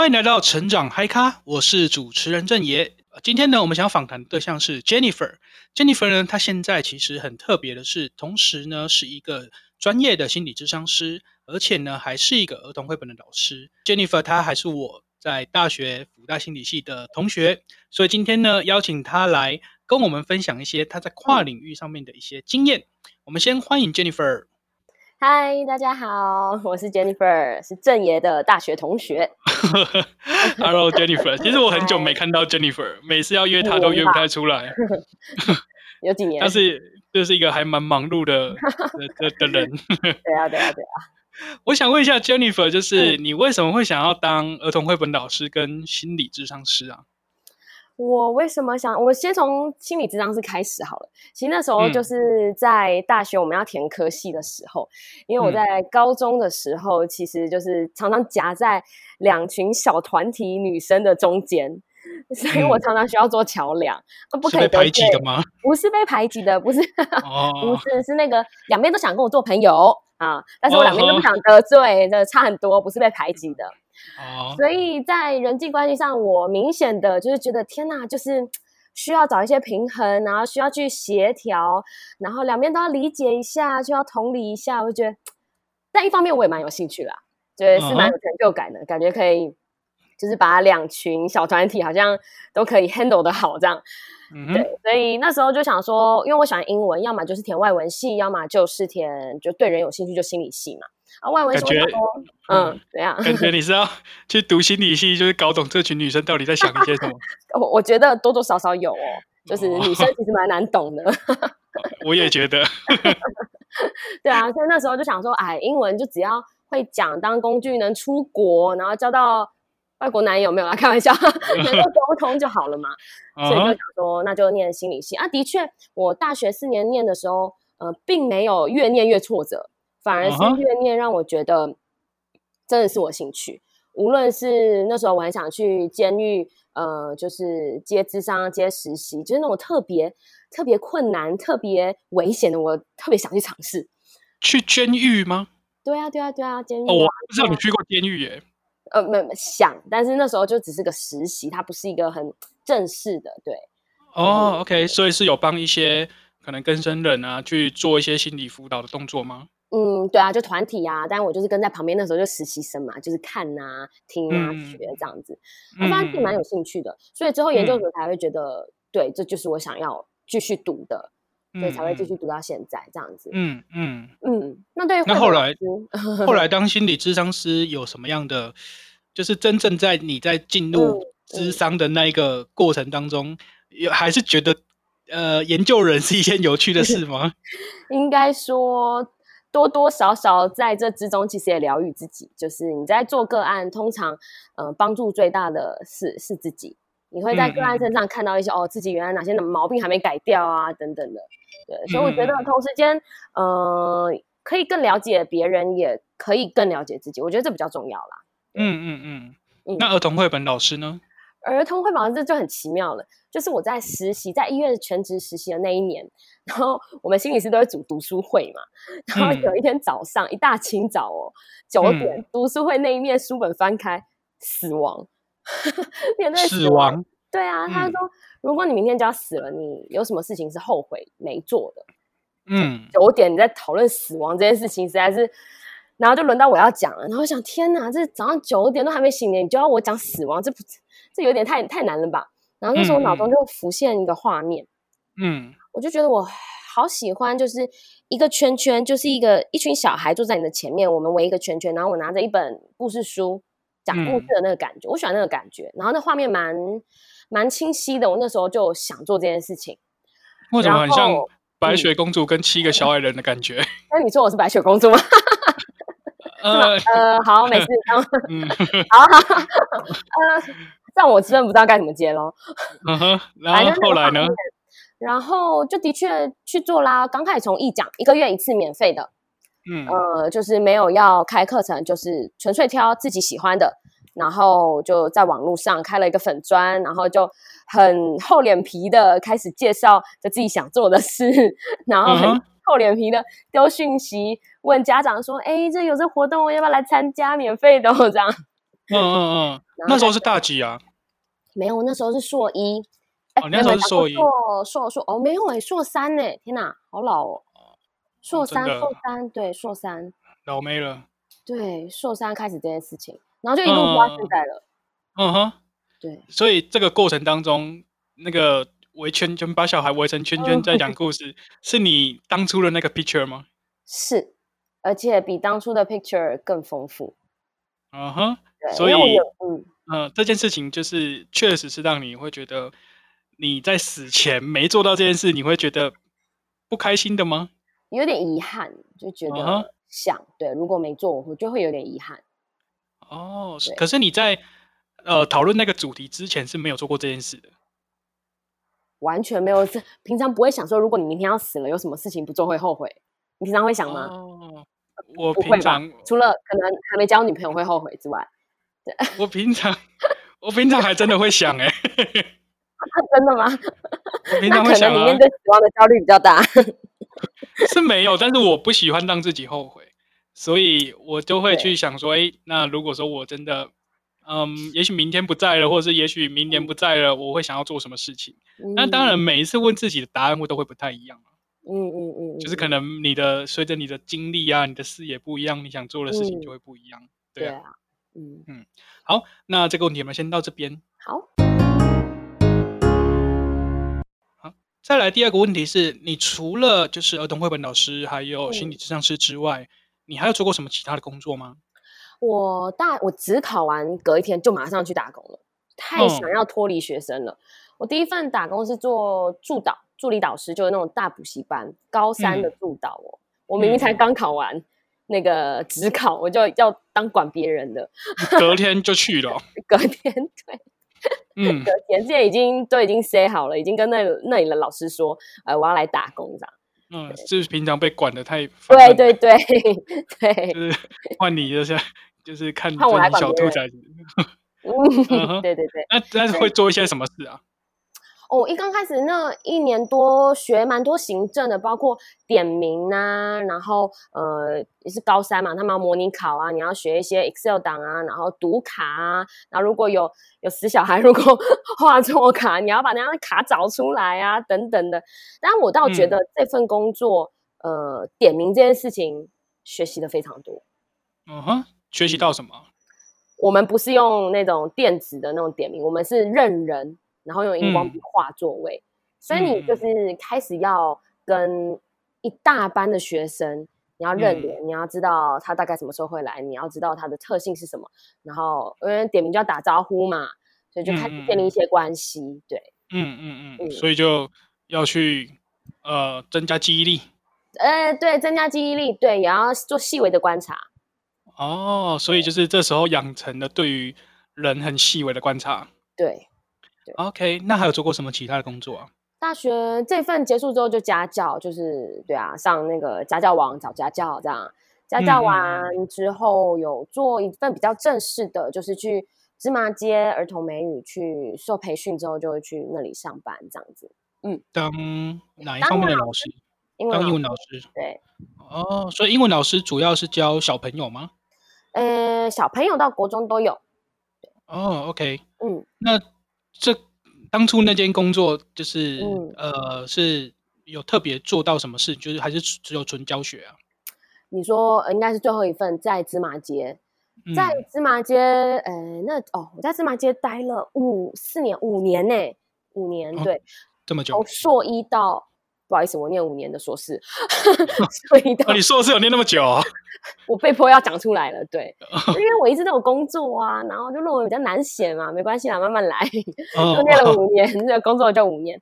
欢迎来到成长嗨咖，我是主持人郑爷。今天呢，我们想要访谈的对象是 Jennifer。Jennifer 呢，她现在其实很特别的是，同时呢是一个专业的心理咨商师，而且呢还是一个儿童绘本的老师。Jennifer 她还是我在大学辅大心理系的同学，所以今天呢邀请她来跟我们分享一些她在跨领域上面的一些经验。我们先欢迎 Jennifer。嗨，大家好，我是 Jennifer，是郑爷的大学同学。Hello Jennifer，其实我很久没看到 Jennifer，每次要约她都约不太出来。有几年？但是就是一个还蛮忙碌的的的人。对啊，对啊，对啊。我想问一下 Jennifer，就是你为什么会想要当儿童绘本老师跟心理智商师啊？我为什么想？我先从心理智商师开始好了。其实那时候就是在大学我们要填科系的时候，嗯、因为我在高中的时候，其实就是常常夹在两群小团体女生的中间，所以我常常需要做桥梁。嗯、不可以被排挤的吗？不是被排挤的，不是，哦、不是，是那个两边都想跟我做朋友啊，但是我两边都不想得罪，这、哦、差很多，不是被排挤的。Oh. 所以在人际关系上，我明显的就是觉得天哪，就是需要找一些平衡，然后需要去协调，然后两边都要理解一下，就要同理一下。我就觉得，但一方面我也蛮有兴趣啦，觉得是蛮有成就感的，uh huh. 感觉可以就是把两群小团体好像都可以 handle 的好这样。Mm hmm. 对，所以那时候就想说，因为我喜欢英文，要么就是填外文系，要么就是填就对人有兴趣就心理系嘛。啊，外文感觉，嗯，怎样？感觉你是要 去读心理系，就是搞懂这群女生到底在想一些什么？我我觉得多多少少有哦，就是女生其实蛮难懂的。我也觉得。对啊，所以那时候就想说，哎，英文就只要会讲，当工具能出国，然后交到外国男友没有啦？开玩笑，能够沟通就好了嘛。所以就想说，那就念心理系啊。的确，我大学四年念的时候，呃，并没有越念越挫折。反而是怨念让我觉得真的是我兴趣。Uh. 无论是那时候我很想去监狱，呃，就是接智商、接实习，就是那种特别特别困难、特别危险的，我特别想去尝试。去监狱吗？对啊，对啊，对啊，监狱啊。哦，我不知道你去过监狱耶。呃，没没想，但是那时候就只是个实习，它不是一个很正式的。对。哦、oh，OK，所以是有帮一些可能更生人啊去做一些心理辅导的动作吗？嗯，对啊，就团体啊，但我就是跟在旁边，那时候就实习生嘛，就是看啊、听啊、学这样子，我发现自己蛮有兴趣的，所以之后研究所才会觉得，嗯、对，这就是我想要继续读的，所以才会继续读到现在这样子。嗯嗯嗯，嗯。那对于那后来后来当心理咨商师有什么样的，就是真正在你在进入咨商的那一个过程当中，有、还是觉得呃研究人是一件有趣的事 吗？应该说。多多少少在这之中，其实也疗愈自己。就是你在做个案，通常，呃，帮助最大的是是自己。你会在个案身上看到一些、嗯、哦，自己原来哪些毛病还没改掉啊，等等的。对，所以我觉得同时间，呃，可以更了解别人，也可以更了解自己。我觉得这比较重要啦。嗯嗯嗯。嗯，那儿童绘本老师呢？儿童绘本这就很奇妙了。就是我在实习，在医院全职实习的那一年，然后我们心理师都会组读书会嘛。然后有一天早上，嗯、一大清早哦，九点，嗯、读书会那一面书本翻开，死亡，面对死亡。死亡对啊，他说：“嗯、如果你明天就要死了，你有什么事情是后悔没做的？”嗯，九点你在讨论死亡这件事情，实在是，然后就轮到我要讲了。然后我想，天哪，这早上九点都还没醒呢，你就要我讲死亡，这不，这有点太太难了吧？然后那时候我脑中就浮现一个画面，嗯，我就觉得我好喜欢，就是一个圈圈，就是一个一群小孩坐在你的前面，我们围一个圈圈，然后我拿着一本故事书讲故事的那个感觉，嗯、我喜欢那个感觉。然后那画面蛮蛮清晰的，我那时候就想做这件事情。为什么很像白雪公主跟七个小矮人的感觉？那、嗯、你说我是白雪公主吗？呃呃，好，没事，嗯，好好，呃。但我真的不知道该怎么接喽。嗯哼，然后后来呢？然后就的确去做啦。刚开始从一讲一个月一次免费的，嗯呃，就是没有要开课程，就是纯粹挑自己喜欢的。然后就在网络上开了一个粉砖，然后就很厚脸皮的开始介绍着自己想做的事，然后很厚脸皮的丢讯息问家长说：“哎，这有这活动，我要不要来参加？免费的这样。”嗯嗯嗯，那时候是大几啊？没有，那时候是硕一。哦，那时候是硕一。硕硕硕哦，没有哎，硕三呢？天哪，好老哦。硕三，硕三，对，硕三。老没了。对，硕三开始这件事情，然后就一路做到现在了。嗯哼。对。所以这个过程当中，那个围圈圈把小孩围成圈圈在讲故事，是你当初的那个 picture 吗？是，而且比当初的 picture 更丰富。嗯哼。所以，嗯嗯，这件事情就是确实是让你会觉得你在死前没做到这件事，你会觉得不开心的吗？有点遗憾，就觉得想、uh -huh. 对，如果没做，我就会有点遗憾。哦、oh，可是你在呃讨论那个主题之前是没有做过这件事的，完全没有。平常不会想说，如果你明天要死了，有什么事情不做会后悔？你平常会想吗？哦，我平常除了可能还没交女朋友会后悔之外。我平常，我平常还真的会想哎、欸，真的吗？我平常会想、啊、那可能你面对死亡的焦虑比较大，是没有，但是我不喜欢让自己后悔，所以我就会去想说，哎、欸，那如果说我真的，嗯，也许明天不在了，或者是也许明年不在了，我会想要做什么事情？那、嗯、当然，每一次问自己的答案会都会不太一样，嗯嗯嗯，就是可能你的随着你的经历啊，你的视野不一样，你想做的事情就会不一样，嗯、对啊。嗯嗯，好，那这个问题我们先到这边。好，好，再来第二个问题是，你除了就是儿童绘本老师，还有心理咨商师之外，嗯，你还有做过什么其他的工作吗？我大我只考完隔一天就马上去打工了，太想要脱离学生了，嗯。我第一份打工是做助导、助理导师，就是那种大补习班高三的助导哦，嗯。我明明才刚考完。嗯那个指考，我就要当管别人的，隔天就去了。隔天对，嗯，隔天现在已经都已经 say 好了，已经跟那那里的老师说，呃，我要来打工这样。嗯，就是平常被管的太对对对 对，就是换你就是就是看看我来小兔崽子。嗯，对对对。那但是会做一些什么事啊？哦，一刚开始那一年多学蛮多行政的，包括点名啊，然后呃也是高三嘛，他们要模拟考啊，你要学一些 Excel 档啊，然后读卡啊，然后如果有有死小孩，如果画错卡，你要把那张卡找出来啊，等等的。但我倒觉得这份工作，嗯、呃，点名这件事情学习的非常多。嗯哼，学习到什么？我们不是用那种电子的那种点名，我们是认人。然后用荧光笔画座位，嗯，所以你就是开始要跟一大班的学生，你要认脸，嗯，你要知道他大概什么时候会来，你要知道他的特性是什么。然后因为点名就要打招呼嘛，所以就开始建立一些关系。嗯、对，嗯嗯嗯，所以就要去呃增加记忆力。呃，对，增加记忆力，对，也要做细微的观察。哦，所以就是这时候养成了对于人很细微的观察。对。OK，那还有做过什么其他的工作啊？大学这份结束之后就家教，就是对啊，上那个家教网找家教这样。家教完之后有做一份比较正式的，就是去芝麻街儿童美语去受培训之后就会去那里上班这样子。嗯，当哪一方面的老师？当英文老师。对。哦，所以英文老师主要是教小朋友吗？呃，小朋友到国中都有。哦，OK。嗯，那。这当初那间工作就是、嗯、呃是有特别做到什么事，就是还是只有纯教学啊？你说应该是最后一份在芝麻街，在芝麻街，呃、嗯，那哦，我在芝麻街待了五四年，五年呢，五年，对，哦、这么久，从硕一到。不好意思，我念五年的硕士，所以你硕士有念那么久啊？我被迫要讲出来了，对，因为我一直都有工作啊，然后就论文比较难写嘛，没关系啦，慢慢来。就念了五年，这个工作就五年。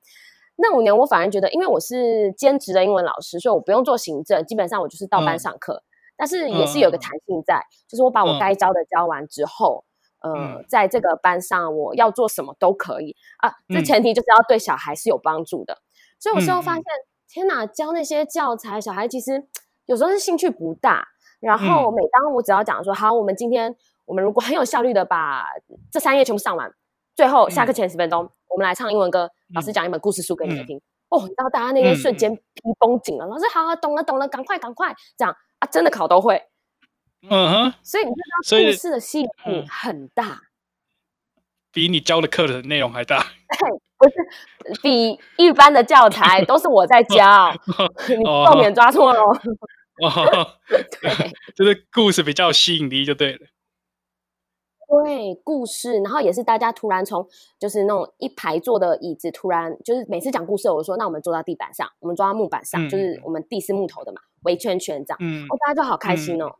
那五年我反而觉得，因为我是兼职的英文老师，所以我不用做行政，基本上我就是到班上课，但是也是有个弹性在，就是我把我该教的教完之后，呃，在这个班上我要做什么都可以啊，这前提就是要对小孩是有帮助的。所以我事后发现，嗯、天哪，教那些教材，小孩其实有时候是兴趣不大。然后每当我只要讲说，好，我们今天我们如果很有效率的把这三页全部上完，最后下课前十分钟，我们来唱英文歌，老师讲一本故事书给你们听。哦，然后大家那个瞬间皮绷紧了，老师好，好，懂了，懂了，赶快，赶快，这样啊，真的考都会。嗯哼，所以你知道故事的吸引力很大，比你教的课的内容还大。对，不是比一般的教材都是我在教，你重点抓错了。哦，对，就是故事比较有吸引力就对了。对，故事，然后也是大家突然从就是那种一排坐的椅子，突然就是每次讲故事，我说那我们坐到地板上，我们坐到木板上，嗯、就是我们地是木头的嘛，围圈圈这样，嗯，哦，大家就好开心哦。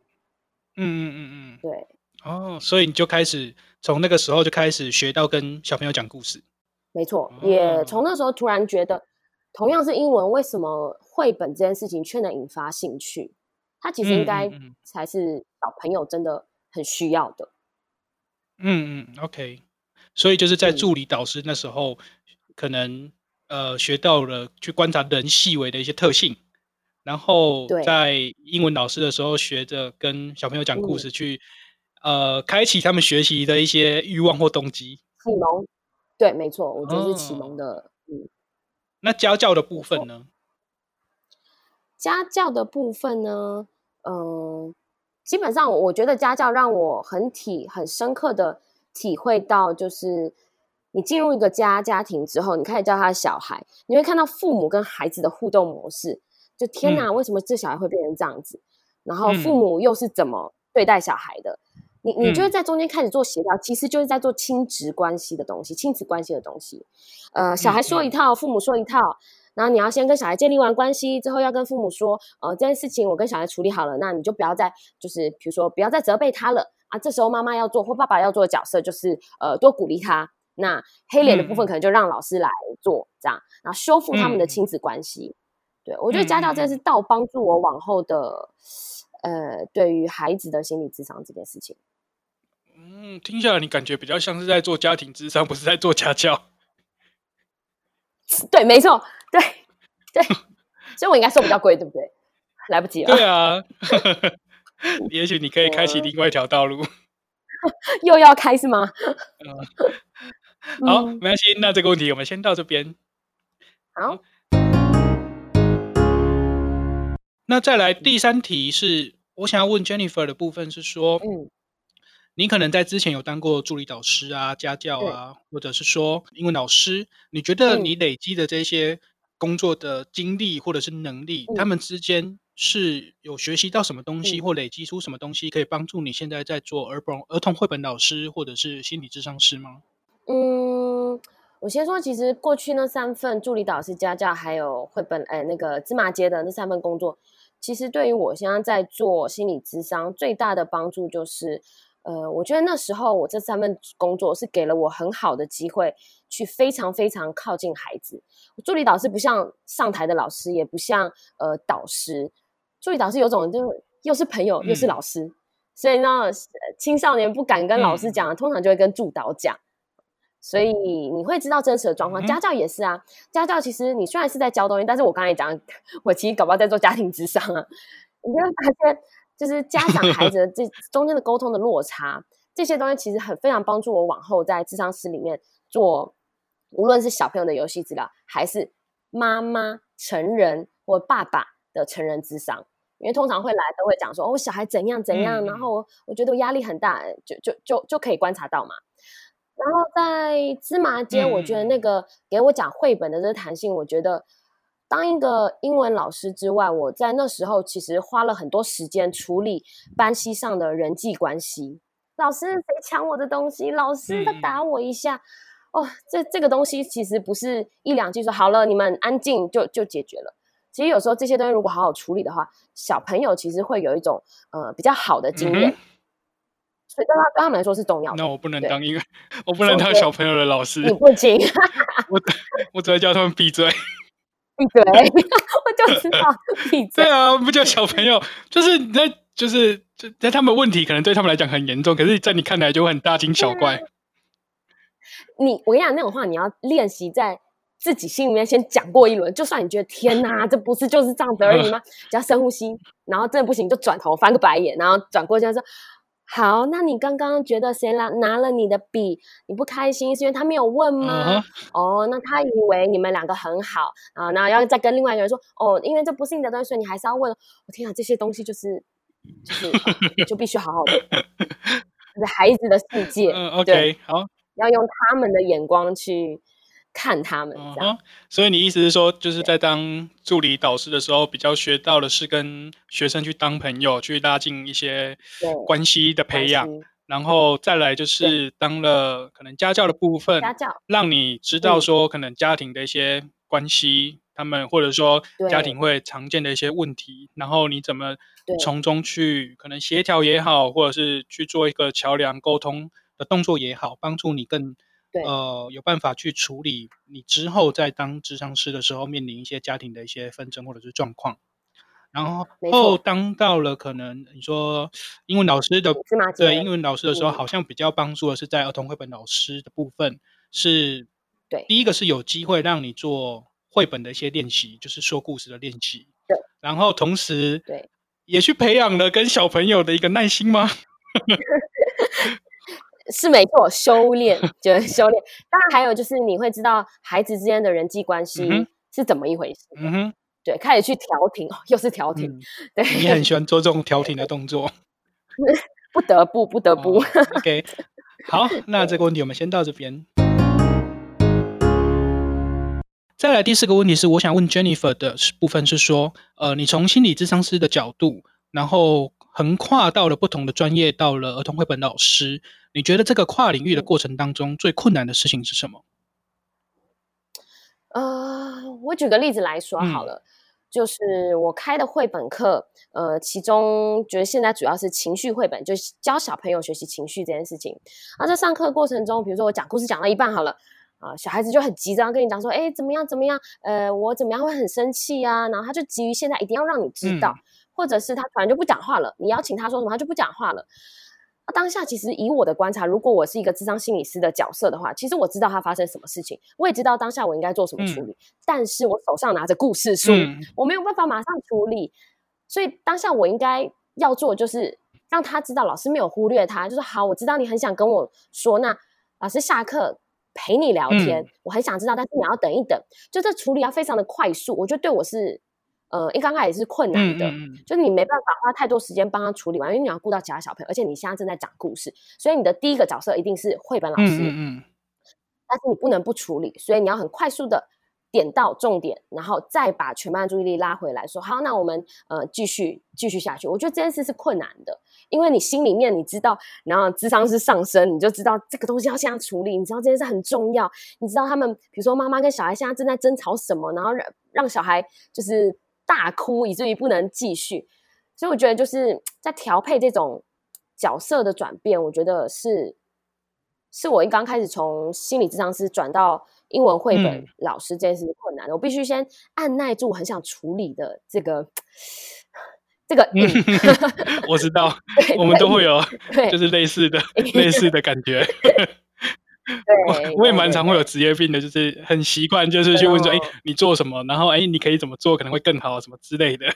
嗯嗯嗯嗯，对。哦，所以你就开始从那个时候就开始学到跟小朋友讲故事。没错，也从那时候突然觉得，同样是英文，为什么绘本这件事情却能引发兴趣？它其实应该才是小朋友真的很需要的。嗯嗯，OK，所以就是在助理导师那时候，可能呃学到了去观察人细微的一些特性，然后在英文老师的时候学着跟小朋友讲故事，去呃开启他们学习的一些欲望或动机。启蒙，对，没错，我觉得是启蒙的。嗯，那家教的部分呢？家教的部分呢？嗯。基本上，我觉得家教让我很体很深刻的体会到，就是你进入一个家家庭之后，你开始教他的小孩，你会看到父母跟孩子的互动模式。就天哪，为什么这小孩会变成这样子？然后父母又是怎么对待小孩的？你你就是在中间开始做协调，其实就是在做亲子关系的东西，亲子关系的东西。呃，小孩说一套，父母说一套。然后你要先跟小孩建立完关系之后，要跟父母说，呃，这件事情我跟小孩处理好了，那你就不要再就是比如说不要再责备他了啊。这时候妈妈要做或爸爸要做的角色就是呃多鼓励他。那黑脸的部分可能就让老师来做，这样，然后修复他们的亲子关系。嗯、对，我觉得家教真的是倒帮助我往后的呃对于孩子的心理智商这件事情。嗯，听下来你感觉比较像是在做家庭智商，不是在做家教。对，没错。对对，所以我应该收比较贵，对不对？来不及了。对啊，也许你可以开启另外一条道路。又要开是吗？嗯、好，没关系。那这个问题我们先到这边。好。那再来第三题是，我想要问 Jennifer 的部分是说，嗯，你可能在之前有当过助理导师啊、家教啊，嗯、或者是说英文老师，你觉得你累积的这些。工作的经历或者是能力，嗯、他们之间是有学习到什么东西，嗯、或累积出什么东西，可以帮助你现在在做儿童儿童绘本老师或者是心理咨商师吗？嗯，我先说，其实过去那三份助理导师、家教还有绘本，哎，那个芝麻街的那三份工作，其实对于我现在在做心理咨商最大的帮助就是。呃，我觉得那时候我这三份工作是给了我很好的机会，去非常非常靠近孩子。助理导师不像上台的老师，也不像呃导师。助理导师有种就又是朋友又是老师，嗯、所以呢，青少年不敢跟老师讲，嗯、通常就会跟助导讲。所以你会知道真实的状况。嗯、家教也是啊，家教其实你虽然是在教东西，但是我刚才讲，我其实搞不好在做家庭之商啊。你就会发现。就是家长 孩子的这中间的沟通的落差，这些东西其实很非常帮助我往后在智商室里面做，无论是小朋友的游戏治疗，还是妈妈成人或爸爸的成人智商，因为通常会来都会讲说，哦，小孩怎样怎样，然后我觉得我压力很大，就就就就可以观察到嘛。然后在芝麻街，我觉得那个给我讲绘本的这个弹性，我觉得。当一个英文老师之外，我在那时候其实花了很多时间处理班级上的人际关系。老师谁抢我的东西？老师他打我一下。嗯、哦，这这个东西其实不是一两句说好了，你们安静就就解决了。其实有时候这些东西如果好好处理的话，小朋友其实会有一种呃比较好的经验。嗯、所以对他对他们来说是重要的。那我不能当一个，我不能当小朋友的老师。你不行。我我只会叫他们闭嘴。对，我就知道闭嘴。对啊，不叫小朋友，就是你在，就是就在他们问题可能对他们来讲很严重，可是在你看来就会很大惊小怪。你我跟你讲那种话，你要练习在自己心里面先讲过一轮，就算你觉得天哪，这不是就是这样子而已吗？只要深呼吸，然后真的不行就转头翻个白眼，然后转过去说。好，那你刚刚觉得谁拿拿了你的笔，你不开心是因为他没有问吗？哦、uh，huh. oh, 那他以为你们两个很好啊，然后要再跟另外一个人说，哦，因为这不是你的东西，所以你还是要问。我天啊，这些东西就是就是就必须好好的，就是孩子的世界。嗯，OK，好，要用他们的眼光去看他们。这样，所以你意思是说，就是在当助理导师的时候，比较学到的是跟学生去当朋友，去拉近一些关系的培养。然后再来就是当了可能家教的部分，家教让你知道说可能家庭的一些关系，嗯、他们或者说家庭会常见的一些问题，然后你怎么从中去可能协调也好，或者是去做一个桥梁沟通的动作也好，帮助你更呃有办法去处理你之后在当智商师的时候面临一些家庭的一些纷争或者是状况。然后后当到了可能你说英文老师的对英文老师的时候，好像比较帮助的是在儿童绘本老师的部分，是对第一个是有机会让你做绘本的一些练习，就是说故事的练习。对，然后同时对也去培养了跟小朋友的一个耐心吗？是没错，修炼 就是修炼。当然还有就是你会知道孩子之间的人际关系是怎么一回事。嗯哼。对，开始去调停，又是调停。嗯、对，你很喜欢做这种调停的动作。不得不，不得不。哦、OK，好，那这个问题我们先到这边。再来第四个问题是，我想问 Jennifer 的部分是说，呃，你从心理咨商师的角度，然后横跨到了不同的专业，到了儿童绘本老师，你觉得这个跨领域的过程当中，最困难的事情是什么？呃，我举个例子来说好了，嗯、就是我开的绘本课，呃，其中觉得现在主要是情绪绘本，就是教小朋友学习情绪这件事情。而在上课过程中，比如说我讲故事讲到一半好了，啊、呃，小孩子就很急着要跟你讲说，哎，怎么样怎么样，呃，我怎么样会很生气啊，然后他就急于现在一定要让你知道，嗯、或者是他突然就不讲话了，你邀请他说什么，他就不讲话了。当下其实以我的观察，如果我是一个智商心理师的角色的话，其实我知道他发生什么事情，我也知道当下我应该做什么处理，嗯、但是我手上拿着故事书，嗯、我没有办法马上处理，所以当下我应该要做就是让他知道老师没有忽略他，就是好，我知道你很想跟我说，那老师下课陪你聊天，嗯、我很想知道，但是你要等一等，就这处理要非常的快速，我觉得对我是。呃，一刚开始也是困难的，嗯嗯、就是你没办法花太多时间帮他处理完，因为你要顾到其他小朋友，而且你现在正在讲故事，所以你的第一个角色一定是绘本老师。嗯嗯嗯、但是你不能不处理，所以你要很快速的点到重点，然后再把全班注意力拉回来，说好，那我们呃继续继续下去。我觉得这件事是困难的，因为你心里面你知道，然后智商是上升，你就知道这个东西要现在处理，你知道这件事很重要，你知道他们比如说妈妈跟小孩现在正在争吵什么，然后让让小孩就是。大哭以至于不能继续，所以我觉得就是在调配这种角色的转变，我觉得是是我一刚开始从心理咨商师转到英文绘本老师这件事是困难的。嗯、我必须先按耐住很想处理的这个这个。嗯、我知道，我们都会有，就是类似的 类似的感觉。对，我也蛮常会有职业病的，就是很习惯，就是去问说，哎、哦，你做什么？然后，哎，你可以怎么做可能会更好，什么之类的。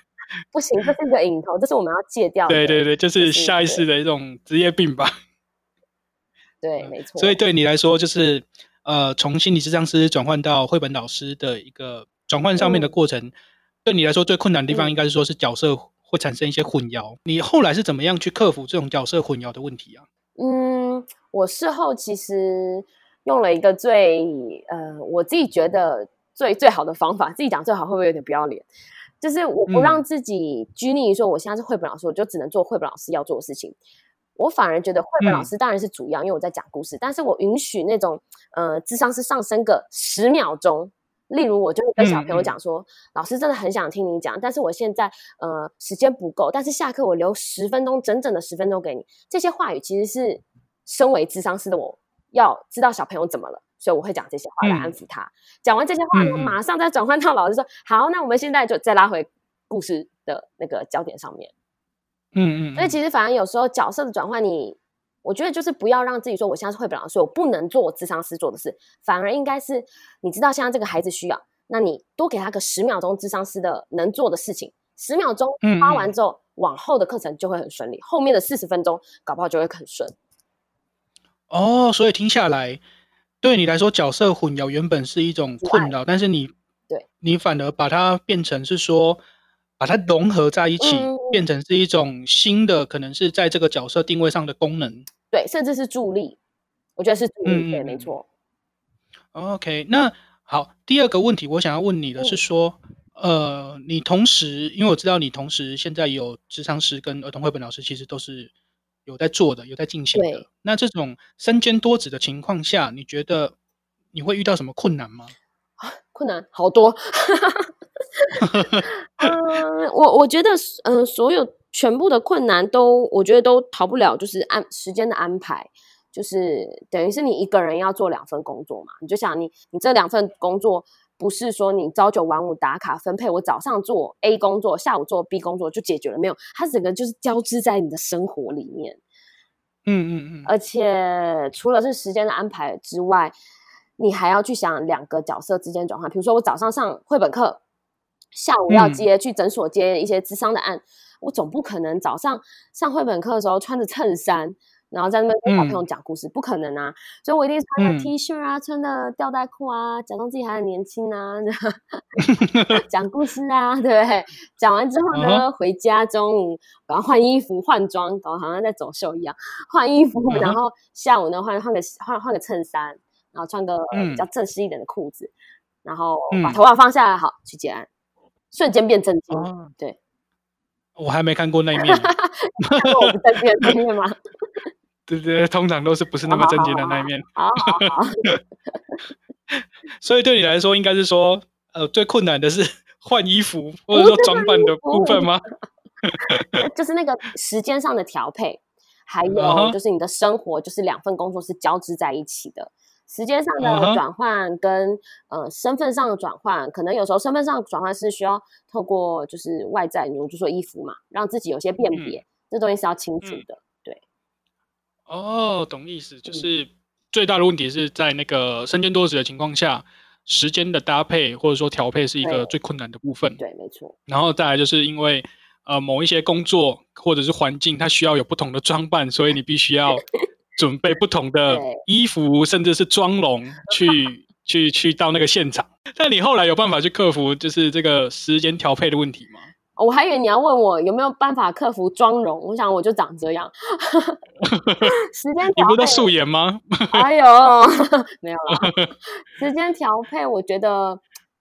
不行，这是一个瘾头，这是我们要戒掉的。对对对，就是下意识的一种职业病吧。对，没错。所以对你来说，就是呃，从心理咨商师转换到绘本老师的一个转换上面的过程，嗯、对你来说最困难的地方，应该是说是角色会产生一些混淆。嗯、你后来是怎么样去克服这种角色混淆的问题啊？嗯。我事后其实用了一个最呃，我自己觉得最最好的方法，自己讲最好会不会有点不要脸？就是我不让自己拘泥于说我现在是绘本老师，我就只能做绘本老师要做的事情。我反而觉得绘本老师当然是主要，因为我在讲故事，但是我允许那种呃，智商是上升个十秒钟。例如，我就会跟小朋友讲说，老师真的很想听你讲，但是我现在呃时间不够，但是下课我留十分钟，整整的十分钟给你。这些话语其实是。身为智商师的我，要知道小朋友怎么了，所以我会讲这些话来安抚他。讲、嗯、完这些话，呢马上再转换到老师说：“嗯、好，那我们现在就再拉回故事的那个焦点上面。”嗯嗯。所以其实反而有时候角色的转换，你我觉得就是不要让自己说我现在是绘本老师，我不能做智商师做的事，反而应该是你知道现在这个孩子需要，那你多给他个十秒钟智商师的能做的事情，十秒钟花完之后，嗯嗯往后的课程就会很顺利，后面的四十分钟搞不好就会很顺。哦，所以听下来，对你来说角色混淆原本是一种困扰，但是你对。你反而把它变成是说，把它融合在一起，嗯、变成是一种新的，可能是在这个角色定位上的功能。对，甚至是助力，我觉得是助力，嗯、对，没错。OK，那好，第二个问题我想要问你的是说，嗯、呃，你同时，因为我知道你同时现在有智商师跟儿童绘本老师，其实都是有在做的，有在进行的。那这种身兼多职的情况下，你觉得你会遇到什么困难吗？困难好多。嗯，我我觉得，嗯、呃，所有全部的困难都，我觉得都逃不了，就是按时间的安排，就是等于是你一个人要做两份工作嘛。你就想你，你这两份工作不是说你朝九晚五打卡分配，我早上做 A 工作，下午做 B 工作就解决了，没有，它整个就是交织在你的生活里面。嗯嗯嗯，而且除了是时间的安排之外，你还要去想两个角色之间转换，比如说我早上上绘本课。下午要接、嗯、去诊所接一些智商的案，我总不可能早上上绘本课的时候穿着衬衫，然后在那边跟小朋友讲故事，嗯、不可能啊！所以我一定穿着 T 恤啊，嗯、穿的吊带裤啊，假装自己还很年轻啊，讲故事啊，对不对？讲完之后呢，嗯、回家中午然后换衣服换装，搞得好像在走秀一样，换衣服，嗯、然后下午呢换换个换换个衬衫，然后穿个比较正式一点的裤子，嗯、然后把头发放下来，好去结案。瞬间变正经，哦、对，我还没看过那一面，看过我不正经的那一面吗？对对，通常都是不是那么正经的那一面。好，好，好，好，所以对你来说，应该是说，呃，最困难的是 换衣服或者说装扮的部分吗？就是那个时间上的调配，还有就是你的生活，就是两份工作是交织在一起的。时间上的转换跟、uh huh. 呃身份上的转换，可能有时候身份上的转换是需要透过就是外在，比如就说衣服嘛，让自己有些辨别，嗯、这东西是要清楚的。嗯、对，哦，懂意思，就是最大的问题是在那个身兼多职的情况下，时间的搭配或者说调配是一个最困难的部分。对，对，没错。然后再来就是因为呃某一些工作或者是环境，它需要有不同的装扮，所以你必须要。准备不同的衣服，甚至是妆容，去去去到那个现场。但你后来有办法去克服，就是这个时间调配的问题吗？我还以为你要问我有没有办法克服妆容，我想我就长这样。时间调配，你不是都素颜吗？哎呦，没有了。时间调配，我觉得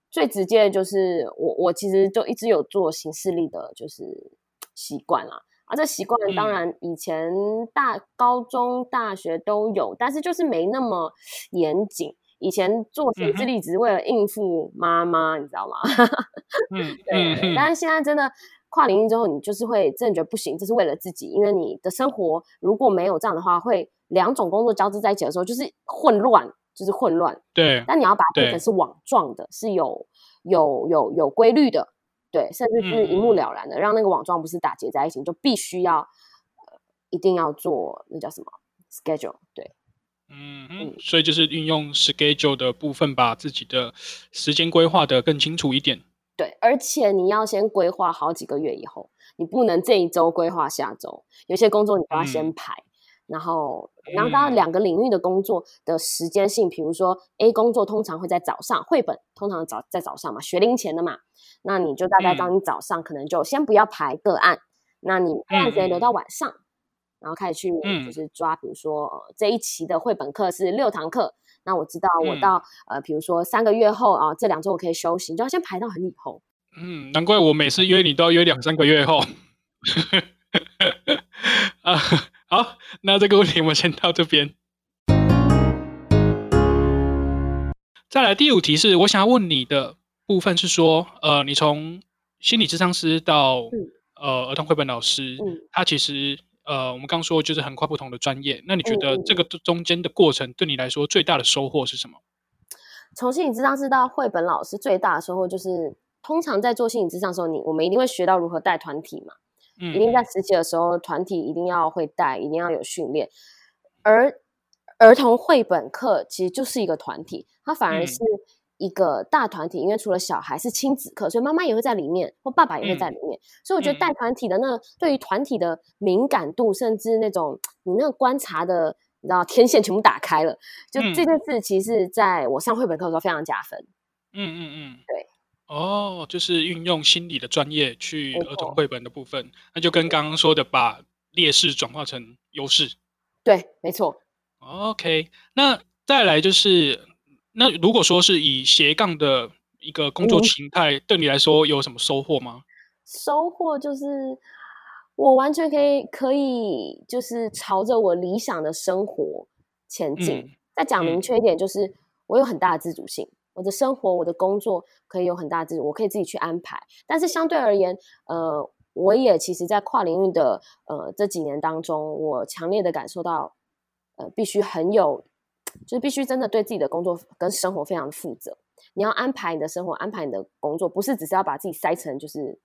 最直接的就是我，我其实就一直有做行事力的，就是习惯啦。啊，这习惯当然以前大、高中、大学都有，但是就是没那么严谨。以前做行事历只是为了应付妈妈，你知道吗？嗯，对。但是现在真的跨领域之后，你就是会真的觉得不行，这是为了自己，因为你的生活如果没有这样的话，会两种工作交织在一起的时候，就是混乱，就是混乱。对。但你要把它变成是网状的，是有有有有规律的。对，甚至是一目了然的，嗯、让那个网状不是打结在一起，就必须要、呃、一定要做那叫什么 schedule？对，嗯哼嗯，所以就是运用 schedule 的部分，把自己的时间规划得更清楚一点。对，而且你要先规划好几个月以后，你不能这一周规划下周，有些工作你都要先排。嗯然后，然后当然两个领域的工作的时间性，比如说 A 工作通常会在早上，绘本通常早在早上嘛，学龄前的嘛，那你就大概当你早上可能就先不要排个案，那你个案直接留到晚上，然后开始去就是抓，比如说呃这一期的绘本课是六堂课，那我知道我到呃比如说三个月后啊，这两周我可以休息，你就要先排到很以后。嗯，难怪我每次约你都要约两三个月后。啊。好，那这个问题我们先到这边。再来第五题是，我想要问你的部分是说，呃，你从心理咨商师到、嗯、呃儿童绘本老师，嗯、他其实呃我们刚说就是横跨不同的专业。那你觉得这个中间的过程对你来说最大的收获是什么？从心理咨商师到绘本老师，最大的收获就是，通常在做心理咨商的时候，你我们一定会学到如何带团体嘛。嗯一定在实习的时候，团体一定要会带，一定要有训练。而儿童绘本课其实就是一个团体，它反而是一个大团体，因为除了小孩是亲子课，所以妈妈也会在里面，或爸爸也会在里面。所以我觉得带团体的那对于团体的敏感度，甚至那种你那个观察的，你知道天线全部打开了，就这件事其实在我上绘本课的时候非常加分。嗯嗯嗯，对。哦，就是运用心理的专业去儿童绘本的部分，那就跟刚刚说的把劣势转化成优势。对，没错。OK，那再来就是，那如果说是以斜杠的一个工作形态，嗯、对你来说有什么收获吗？收获就是我完全可以可以就是朝着我理想的生活前进。嗯、再讲明确一点，就是我有很大的自主性。我的生活，我的工作可以有很大自主，我可以自己去安排。但是相对而言，呃，我也其实，在跨领域的呃这几年当中，我强烈的感受到，呃，必须很有，就是必须真的对自己的工作跟生活非常负责。你要安排你的生活，安排你的工作，不是只是要把自己塞成就是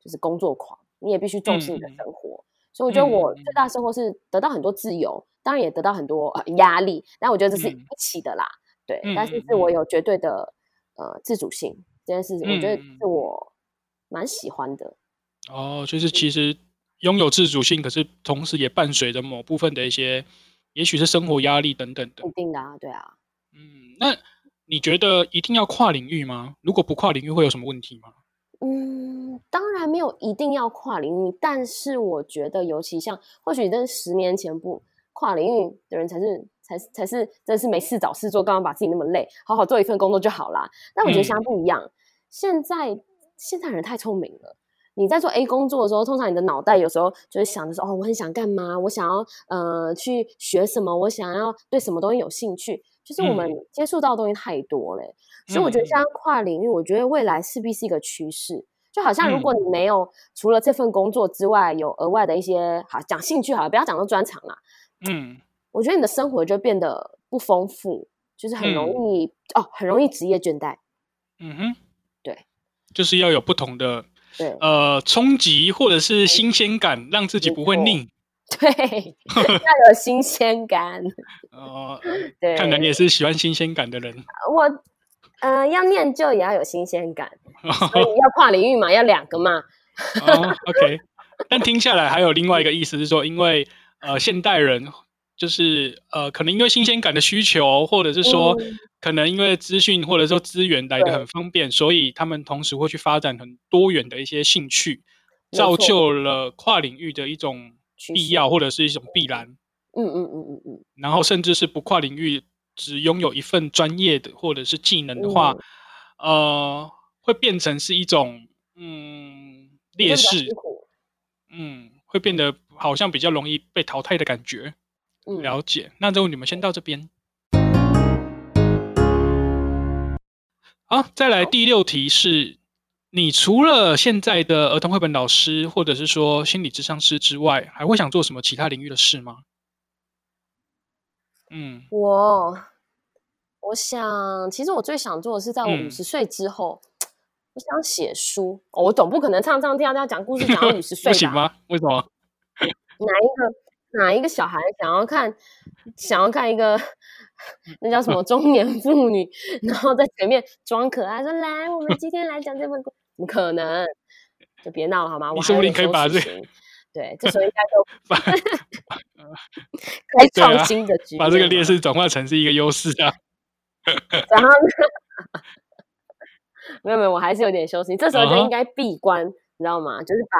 就是工作狂，你也必须重视你的生活。嗯、所以我觉得我最大的收获是得到很多自由，当然也得到很多呃压力，但我觉得这是一起的啦。嗯对，但是是我有绝对的、嗯、呃自主性这件事情，我觉得是我蛮喜欢的。哦，就是其实拥有自主性，可是同时也伴随着某部分的一些，也许是生活压力等等的。肯定的啊，对啊。嗯，那你觉得一定要跨领域吗？如果不跨领域，会有什么问题吗？嗯，当然没有一定要跨领域，但是我觉得，尤其像或许在十年前不跨领域的人才是。才是才是，真是没事找事做，刚刚把自己那么累，好好做一份工作就好啦。但我觉得现在不一样，嗯、现在现在人太聪明了。你在做 A 工作的时候，通常你的脑袋有时候就是想的说，哦，我很想干嘛？我想要呃去学什么？我想要对什么东西有兴趣？就是我们接触到的东西太多了，嗯、所以我觉得像跨领域，我觉得未来势必是一个趋势。就好像如果你没有除了这份工作之外，有额外的一些好讲兴趣好了，不要讲到专长啦，嗯。我觉得你的生活就变得不丰富，就是很容易、嗯、哦，很容易职业倦怠。嗯哼，对，就是要有不同的对呃冲击或者是新鲜感，让自己不会腻。对，要有新鲜感。哦，对，看来你也是喜欢新鲜感的人。我呃要念旧也要有新鲜感，所以要跨领域嘛，要两个嘛。哦，OK，但听下来还有另外一个意思是说，因为呃现代人。就是呃，可能因为新鲜感的需求，或者是说，嗯、可能因为资讯或者说资源来的很方便，所以他们同时会去发展很多元的一些兴趣，造就了跨领域的一种必要或者是一种必然。嗯嗯嗯嗯嗯。嗯然后甚至是不跨领域，只拥有一份专业的或者是技能的话，嗯、呃，会变成是一种嗯劣势。嗯，会变得好像比较容易被淘汰的感觉。了解，那就你们先到这边。好，再来第六题是：你除了现在的儿童绘本老师，或者是说心理智商师之外，还会想做什么其他领域的事吗？嗯，我我想，其实我最想做的是，在我五十岁之后，嗯、我想写书。我总不可能唱唱跳跳讲故事讲到五十 岁吧？不行吗？为什么？哪一个？哪一个小孩想要看，想要看一个那叫什么 中年妇女，然后在前面装可爱，说来，我们今天来讲这本故，怎么可能？就别闹了好吗？我说不定可以把这个，对，这时候应该都 把开创新的局面，把这个劣势转化成是一个优势啊。然后 没有没有，我还是有点休息，这时候就应该闭关，你知道吗？就是把。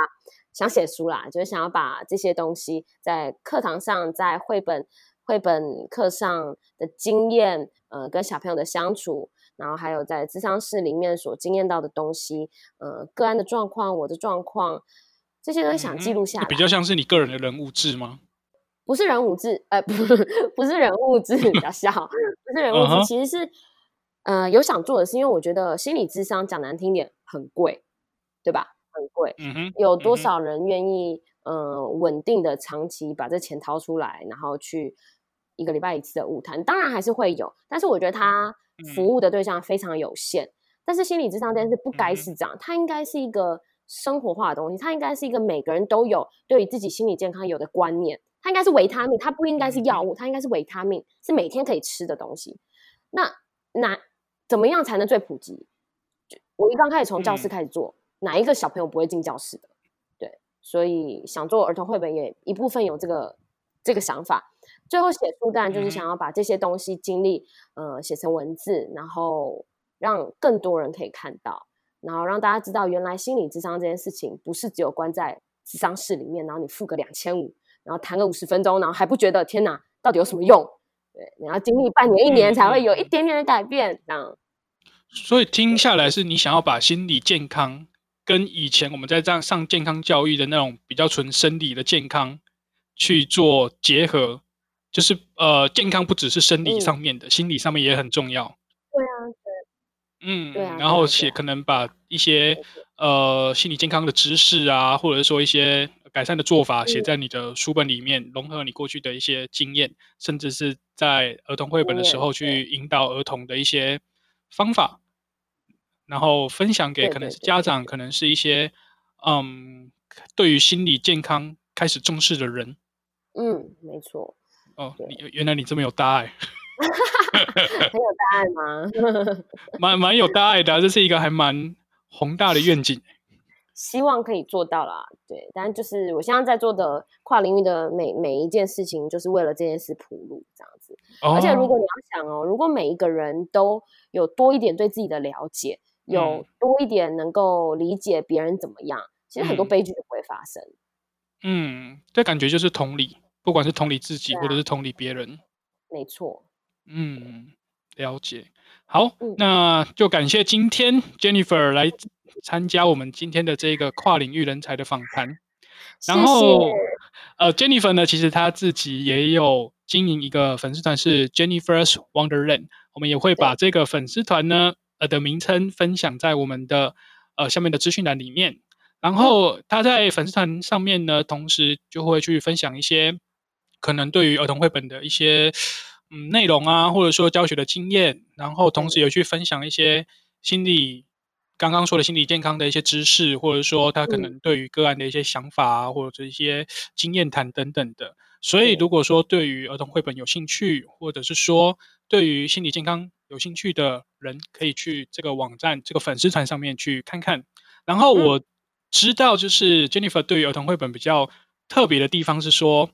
想写书啦，就是想要把这些东西在课堂上，在绘本绘本课上的经验，呃，跟小朋友的相处，然后还有在智商室里面所经验到的东西，呃，个案的状况，我的状况，这些都想记录下来。嗯，比较像是你个人的人物志吗？不是人物志，呃，不，不是人物志，比较小，不是人物志，uh huh. 其实是，呃，有想做的是，因为我觉得心理智商讲难听点很贵，对吧？很贵，嗯哼，有多少人愿意，嗯、呃，稳定的长期把这钱掏出来，然后去一个礼拜一次的晤谈？当然还是会有，但是我觉得他服务的对象非常有限。嗯、但是心理智商这件事不该是这样，它应该是一个生活化的东西，它应该是一个每个人都有对于自己心理健康有的观念。它应该是维他命，它不应该是药物，它应该是维他命，是每天可以吃的东西。那那怎么样才能最普及？我一刚开始从教室开始做。嗯哪一个小朋友不会进教室的？对，所以想做儿童绘本也一部分有这个这个想法。最后写书当然就是想要把这些东西经历，呃，写成文字，然后让更多人可以看到。然后让大家知道，原来心理智商这件事情不是只有关在智商室里面，然后你付个两千五，然后谈个五十分钟，然后还不觉得天哪，到底有什么用？对，你要经历半年、一年才会有一点点的改变。这样，所以听下来是你想要把心理健康跟以前我们在这样上健康教育的那种比较纯生理的健康去做结合。就是呃，健康不只是生理上面的，嗯、心理上面也很重要。对啊，对，嗯，对啊。然后写可能把一些呃心理健康的知识啊，或者是说一些改善的做法写在你的书本里面，嗯、融合你过去的一些经验，甚至是在儿童绘本的时候去引导儿童的一些方法，然后分享给可能是家长，可能是一些嗯，对于心理健康开始重视的人。嗯，没错。哦，你原来你这么有大爱，很有大爱吗？蛮蛮有大爱的、啊，这是一个还蛮宏大的愿景。希望可以做到啦，对。但就是我现在在做的跨领域的每每一件事情，就是为了这件事铺路，这样子。哦、而且如果你要想哦，如果每一个人都有多一点对自己的了解，嗯、有多一点能够理解别人怎么样，其实很多悲剧就不会发生。嗯，这感觉就是同理。不管是同理自己，或者是同理别人，没错。嗯，了解。好，嗯、那就感谢今天 Jennifer 来参加我们今天的这个跨领域人才的访谈。然后，谢谢呃，Jennifer 呢，其实她自己也有经营一个粉丝团，是 Jennifer's Wonderland。我们也会把这个粉丝团呢，呃的名称分享在我们的呃下面的资讯栏里面。然后他在粉丝团上面呢，同时就会去分享一些。可能对于儿童绘本的一些嗯内容啊，或者说教学的经验，然后同时也去分享一些心理刚刚说的心理健康的一些知识，或者说他可能对于个案的一些想法啊，或者一些经验谈等等的。所以如果说对于儿童绘本有兴趣，或者是说对于心理健康有兴趣的人，可以去这个网站这个粉丝团上面去看看。然后我知道，就是 Jennifer 对于儿童绘本比较特别的地方是说。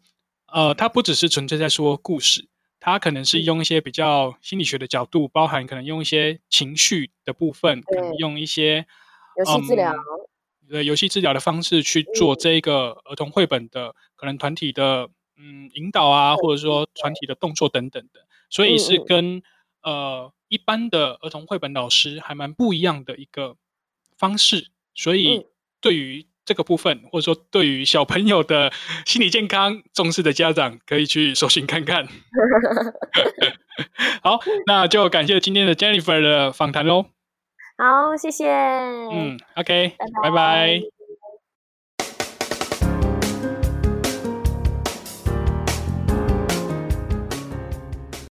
呃，它不只是纯粹在说故事，它可能是用一些比较心理学的角度，包含可能用一些情绪的部分，可能用一些游戏治疗，对游戏治疗的方式去做这个儿童绘本的可能团体的嗯引导啊，或者说团体的动作等等的，所以是跟呃一般的儿童绘本老师还蛮不一样的一个方式，所以对于。这个部分，或者说对于小朋友的心理健康重视的家长，可以去搜寻看看。好，那就感谢今天的 Jennifer 的访谈喽。好，谢谢。嗯，OK，拜拜。拜拜。